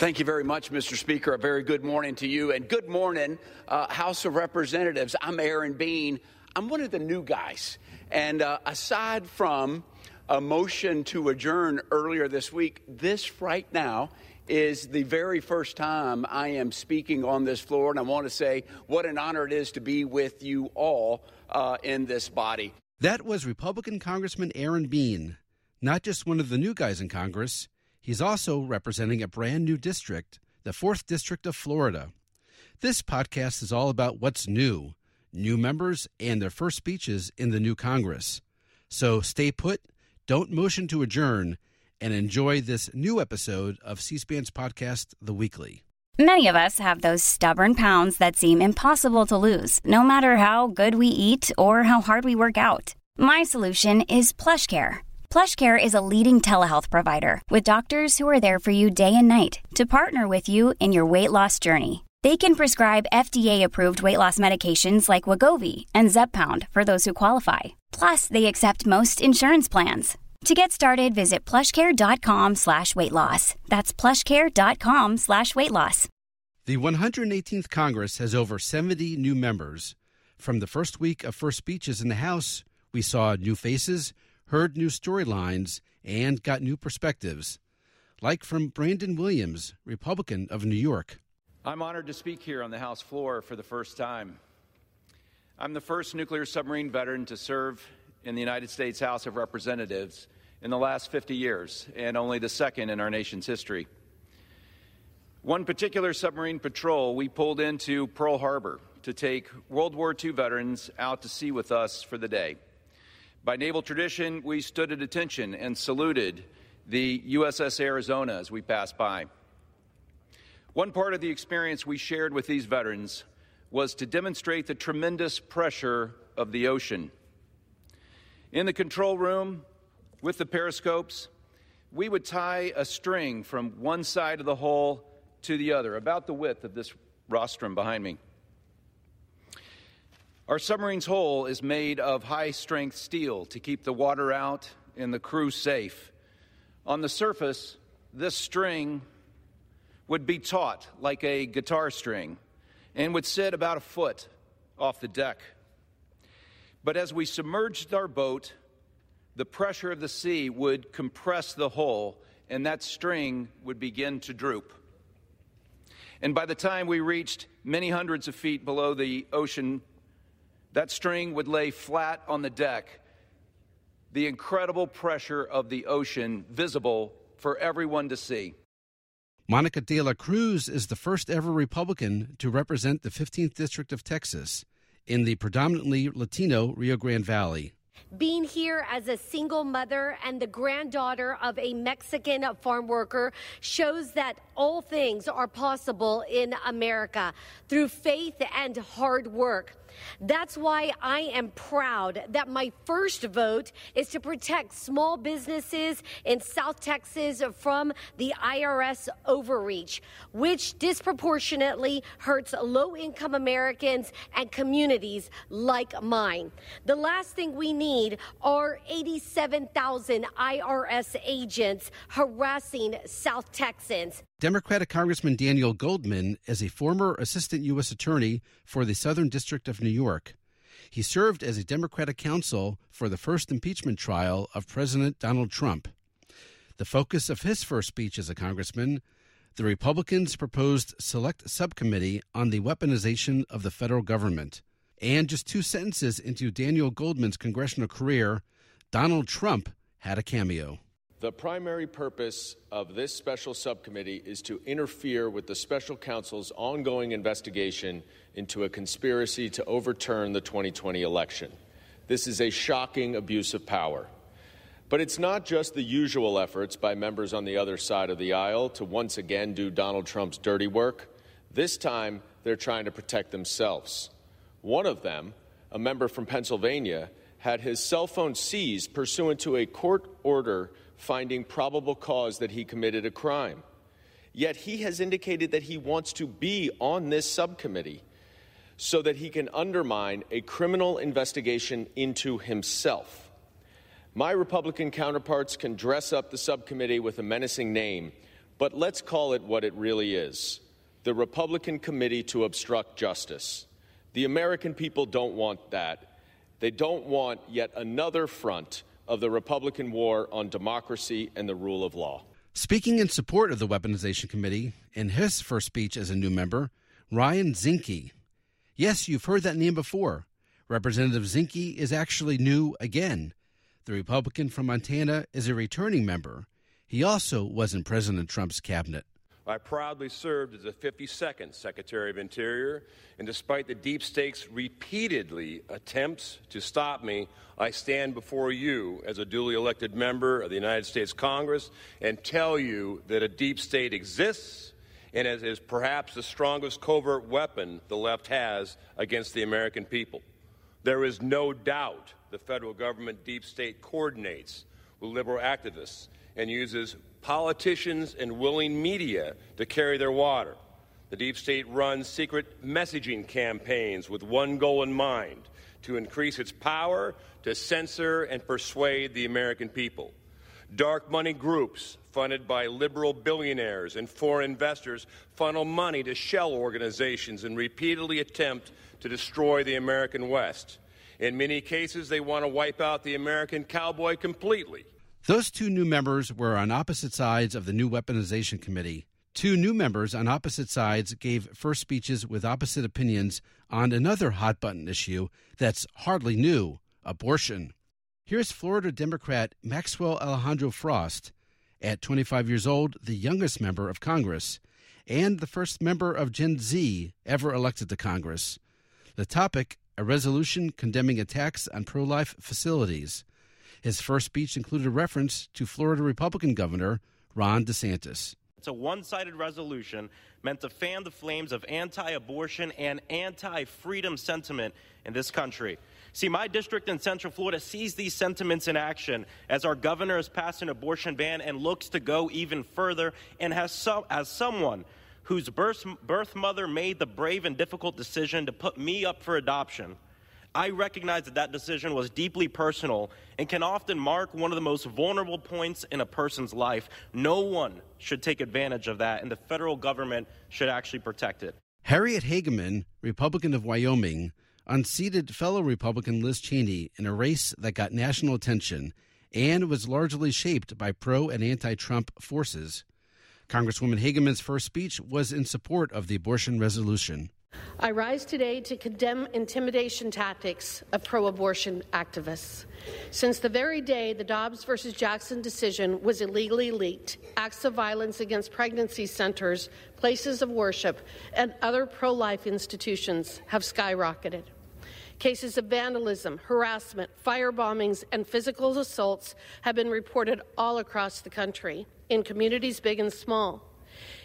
Thank you very much, Mr. Speaker. A very good morning to you, and good morning, uh, House of Representatives. I'm Aaron Bean. I'm one of the new guys, and uh, aside from a motion to adjourn earlier this week, this right now is the very first time I am speaking on this floor, and I want to say what an honor it is to be with you all uh, in this body. That was Republican Congressman Aaron Bean, not just one of the new guys in Congress. He's also representing a brand new district, the 4th District of Florida. This podcast is all about what's new, new members, and their first speeches in the new Congress. So stay put, don't motion to adjourn, and enjoy this new episode of C SPAN's podcast, The Weekly. Many of us have those stubborn pounds that seem impossible to lose, no matter how good we eat or how hard we work out. My solution is PlushCare PlushCare is a leading telehealth provider with doctors who are there for you day and night to partner with you in your weight loss journey. They can prescribe FDA-approved weight loss medications like Wegovy and Zepbound for those who qualify. Plus, they accept most insurance plans. To get started, visit plushcare.com slash weight loss. That's plushcare.com slash weight loss. The 118th Congress has over 70 new members. From the first week of first speeches in the House, we saw new faces, heard new storylines, and got new perspectives. Like from Brandon Williams, Republican of New York. I'm honored to speak here on the House floor for the first time. I'm the first nuclear submarine veteran to serve in the United States House of Representatives in the last 50 years, and only the second in our nation's history. One particular submarine patrol, we pulled into Pearl Harbor to take World War II veterans out to sea with us for the day. By naval tradition, we stood at attention and saluted the USS Arizona as we passed by. One part of the experience we shared with these veterans was to demonstrate the tremendous pressure of the ocean. In the control room with the periscopes, we would tie a string from one side of the hull to the other, about the width of this rostrum behind me. Our submarine's hull is made of high strength steel to keep the water out and the crew safe. On the surface, this string would be taut like a guitar string and would sit about a foot off the deck. But as we submerged our boat, the pressure of the sea would compress the hull and that string would begin to droop. And by the time we reached many hundreds of feet below the ocean that string would lay flat on the deck, the incredible pressure of the ocean visible for everyone to see. Monica de la Cruz is the first ever Republican to represent the 15th District of Texas in the predominantly Latino Rio Grande Valley. Being here as a single mother and the granddaughter of a Mexican farm worker shows that all things are possible in America through faith and hard work. That's why I am proud that my first vote is to protect small businesses in South Texas from the IRS overreach, which disproportionately hurts low income Americans and communities like mine. The last thing we need are 87,000 IRS agents harassing South Texans. Democratic Congressman Daniel Goldman is a former assistant U.S. attorney for the Southern District of New York. He served as a Democratic counsel for the first impeachment trial of President Donald Trump. The focus of his first speech as a congressman, the Republicans' proposed select subcommittee on the weaponization of the federal government. And just two sentences into Daniel Goldman's congressional career, Donald Trump had a cameo. The primary purpose of this special subcommittee is to interfere with the special counsel's ongoing investigation into a conspiracy to overturn the 2020 election. This is a shocking abuse of power. But it's not just the usual efforts by members on the other side of the aisle to once again do Donald Trump's dirty work. This time, they're trying to protect themselves. One of them, a member from Pennsylvania, had his cell phone seized pursuant to a court order finding probable cause that he committed a crime. Yet he has indicated that he wants to be on this subcommittee so that he can undermine a criminal investigation into himself. My Republican counterparts can dress up the subcommittee with a menacing name, But let's call it what it really is the Republican Committee to Obstruct Justice. The American people don't want that. They don't want yet another front of the Republican war on democracy and the rule of law. Speaking in support of the Weaponization Committee, in his first speech as a new member, Ryan Zinke. Yes, you've heard that name before. Representative Zinke is actually new again. The Republican from Montana is a returning member. He also was in President Trump's cabinet. I proudly served as the 52nd Secretary of Interior, and despite the deep state's repeatedly attempts to stop me, I stand before you as a duly elected member of the United States Congress and tell you that a deep state exists and it is perhaps the strongest covert weapon the left has against the American people. There is no doubt the federal government deep state coordinates with liberal activists and uses politicians and willing media to carry their water. The deep state runs secret messaging campaigns with one goal in mind to increase its power to censor and persuade the American people. Dark money groups funded by liberal billionaires and foreign investors funnel money to shell organizations and repeatedly attempt to destroy the American West. In many cases, they want to wipe out the American cowboy completely. Those two new members were on opposite sides of the new weaponization committee. Two new members on opposite sides gave first speeches with opposite opinions on another hot button issue that's hardly new abortion. Here's Florida Democrat Maxwell Alejandro Frost, at 25 years old, the youngest member of Congress, and the first member of Gen Z ever elected to Congress. The topic a resolution condemning attacks on pro life facilities. His first speech included a reference to Florida Republican Governor Ron DeSantis. It's a one sided resolution meant to fan the flames of anti abortion and anti freedom sentiment in this country. See, my district in Central Florida sees these sentiments in action as our governor has passed an abortion ban and looks to go even further, and has so, as someone whose birth, birth mother made the brave and difficult decision to put me up for adoption. I recognize that that decision was deeply personal and can often mark one of the most vulnerable points in a person's life. No one should take advantage of that, and the federal government should actually protect it. Harriet Hageman, Republican of Wyoming, unseated fellow Republican Liz Cheney in a race that got national attention and was largely shaped by pro and anti Trump forces. Congresswoman Hageman's first speech was in support of the abortion resolution. I rise today to condemn intimidation tactics of pro abortion activists. Since the very day the Dobbs versus Jackson decision was illegally leaked, acts of violence against pregnancy centers, places of worship, and other pro life institutions have skyrocketed. Cases of vandalism, harassment, fire bombings, and physical assaults have been reported all across the country in communities big and small.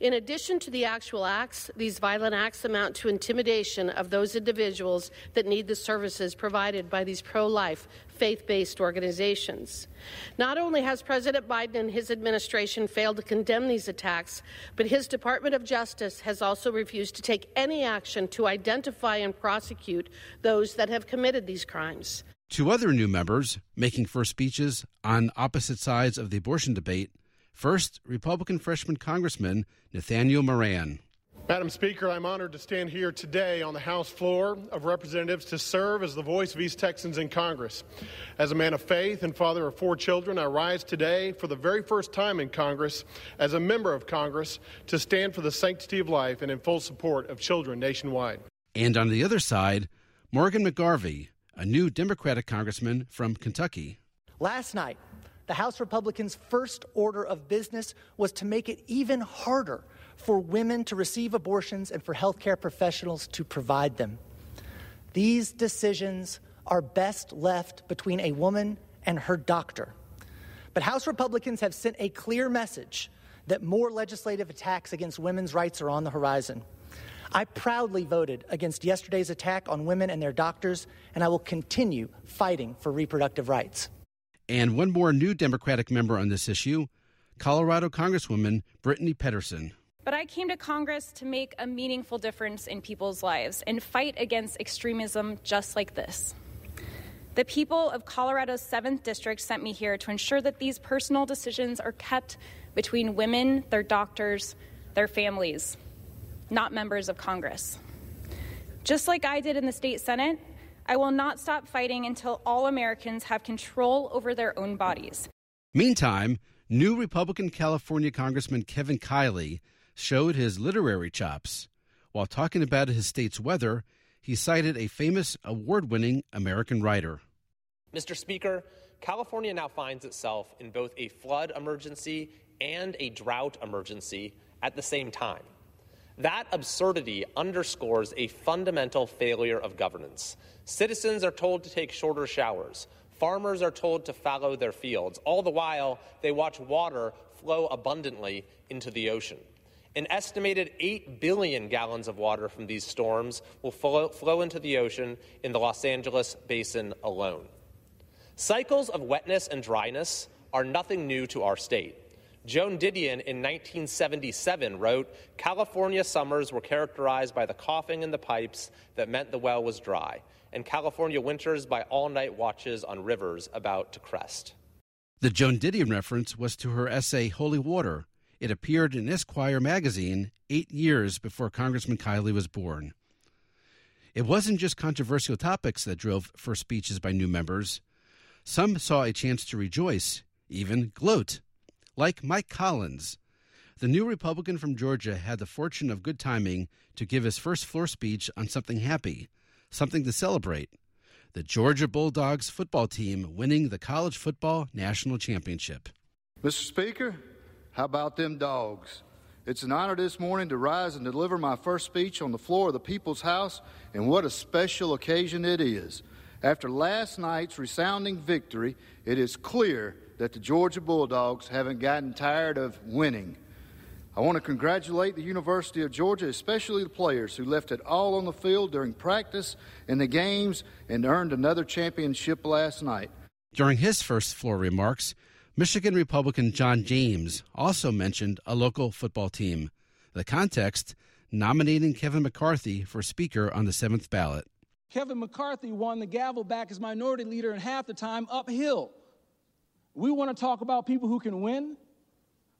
In addition to the actual acts, these violent acts amount to intimidation of those individuals that need the services provided by these pro life, faith based organizations. Not only has President Biden and his administration failed to condemn these attacks, but his Department of Justice has also refused to take any action to identify and prosecute those that have committed these crimes. Two other new members making first speeches on opposite sides of the abortion debate First, Republican freshman Congressman Nathaniel Moran. Madam Speaker, I'm honored to stand here today on the House floor of Representatives to serve as the voice of East Texans in Congress. As a man of faith and father of four children, I rise today for the very first time in Congress as a member of Congress to stand for the sanctity of life and in full support of children nationwide. And on the other side, Morgan McGarvey, a new Democratic congressman from Kentucky. Last night, the House Republicans' first order of business was to make it even harder for women to receive abortions and for healthcare professionals to provide them. These decisions are best left between a woman and her doctor. But House Republicans have sent a clear message that more legislative attacks against women's rights are on the horizon. I proudly voted against yesterday's attack on women and their doctors, and I will continue fighting for reproductive rights. And one more new Democratic member on this issue Colorado Congresswoman Brittany Pettersen. But I came to Congress to make a meaningful difference in people's lives and fight against extremism just like this. The people of Colorado's 7th District sent me here to ensure that these personal decisions are kept between women, their doctors, their families, not members of Congress. Just like I did in the state Senate, I will not stop fighting until all Americans have control over their own bodies. Meantime, new Republican California Congressman Kevin Kiley showed his literary chops. While talking about his state's weather, he cited a famous award winning American writer. Mr. Speaker, California now finds itself in both a flood emergency and a drought emergency at the same time. That absurdity underscores a fundamental failure of governance. Citizens are told to take shorter showers. Farmers are told to fallow their fields. All the while, they watch water flow abundantly into the ocean. An estimated 8 billion gallons of water from these storms will flow, flow into the ocean in the Los Angeles basin alone. Cycles of wetness and dryness are nothing new to our state. Joan Didion in 1977 wrote California summers were characterized by the coughing in the pipes that meant the well was dry, and California winters by all night watches on rivers about to crest. The Joan Didion reference was to her essay Holy Water. It appeared in Esquire magazine eight years before Congressman Kiley was born. It wasn't just controversial topics that drove first speeches by new members. Some saw a chance to rejoice, even gloat, like Mike Collins. The new Republican from Georgia had the fortune of good timing to give his first floor speech on something happy, something to celebrate the Georgia Bulldogs football team winning the college football national championship. Mr. Speaker, how about them dogs? It's an honor this morning to rise and deliver my first speech on the floor of the People's House, and what a special occasion it is. After last night's resounding victory, it is clear that the Georgia Bulldogs haven't gotten tired of winning. I want to congratulate the University of Georgia, especially the players who left it all on the field during practice and the games and earned another championship last night. During his first floor remarks, Michigan Republican John James also mentioned a local football team. The context nominating Kevin McCarthy for Speaker on the seventh ballot. Kevin McCarthy won the gavel back as minority leader in half the time uphill. We want to talk about people who can win.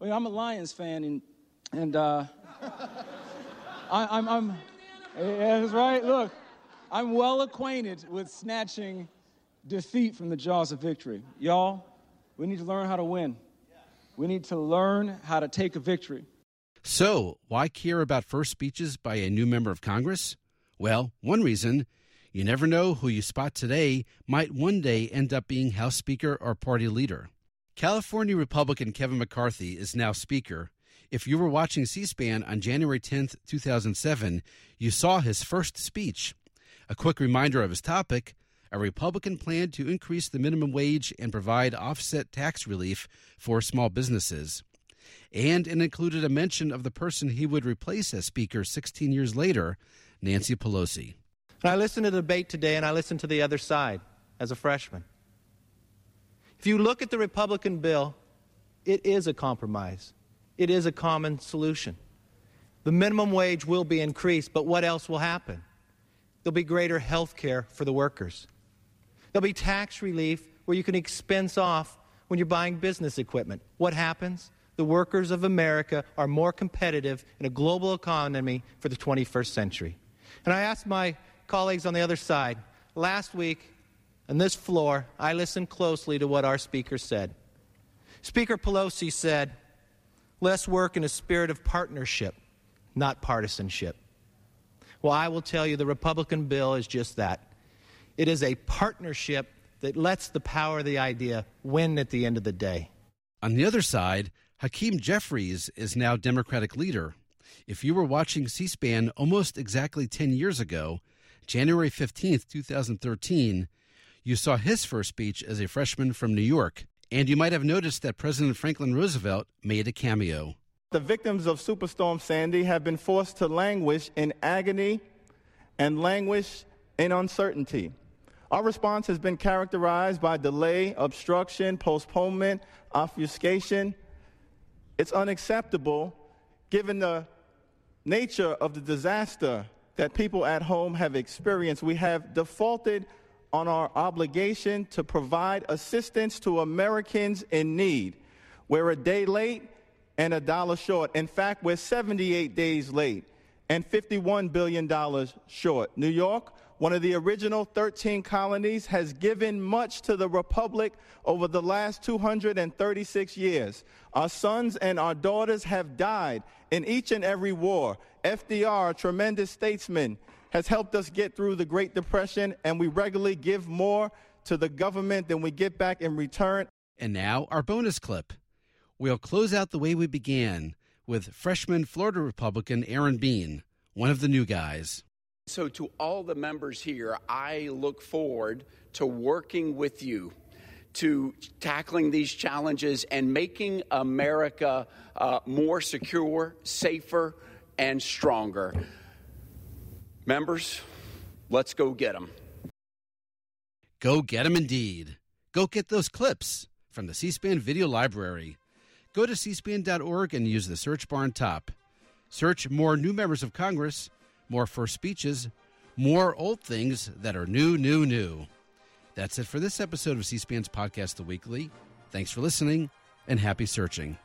Well, I'm a Lions fan, and and uh, I, am I'm, I'm that's right. Look, I'm well acquainted with snatching defeat from the jaws of victory. Y'all, we need to learn how to win. We need to learn how to take a victory. So, why care about first speeches by a new member of Congress? Well, one reason you never know who you spot today might one day end up being House Speaker or party leader. California Republican Kevin McCarthy is now Speaker. If you were watching C SPAN on January 10, 2007, you saw his first speech. A quick reminder of his topic a Republican plan to increase the minimum wage and provide offset tax relief for small businesses. And it included a mention of the person he would replace as Speaker 16 years later, Nancy Pelosi. And I listened to the debate today and I listened to the other side as a freshman. If you look at the Republican bill, it is a compromise. It is a common solution. The minimum wage will be increased, but what else will happen? There'll be greater health care for the workers. There'll be tax relief where you can expense off when you're buying business equipment. What happens? The workers of America are more competitive in a global economy for the 21st century. And I asked my colleagues on the other side, last week on this floor, I listened closely to what our speaker said. Speaker Pelosi said, let's work in a spirit of partnership, not partisanship. Well, I will tell you the Republican bill is just that. It is a partnership that lets the power of the idea win at the end of the day. On the other side, Hakeem Jeffries is now Democratic leader. If you were watching C SPAN almost exactly 10 years ago, January 15th, 2013, you saw his first speech as a freshman from New York. And you might have noticed that President Franklin Roosevelt made a cameo. The victims of Superstorm Sandy have been forced to languish in agony and languish in uncertainty. Our response has been characterized by delay, obstruction, postponement, obfuscation. It's unacceptable given the nature of the disaster that people at home have experienced. We have defaulted on our obligation to provide assistance to Americans in need. We're a day late, and a dollar short. In fact, we're 78 days late and $51 billion short. New York, one of the original 13 colonies, has given much to the Republic over the last 236 years. Our sons and our daughters have died in each and every war. FDR, a tremendous statesman, has helped us get through the Great Depression, and we regularly give more to the government than we get back in return. And now, our bonus clip. We'll close out the way we began with freshman Florida Republican Aaron Bean, one of the new guys. So, to all the members here, I look forward to working with you to tackling these challenges and making America uh, more secure, safer, and stronger. Members, let's go get them. Go get them indeed. Go get those clips from the C SPAN video library. Go to cspan.org and use the search bar on top. Search more new members of Congress, more first speeches, more old things that are new, new, new. That's it for this episode of C SPAN's podcast, The Weekly. Thanks for listening and happy searching.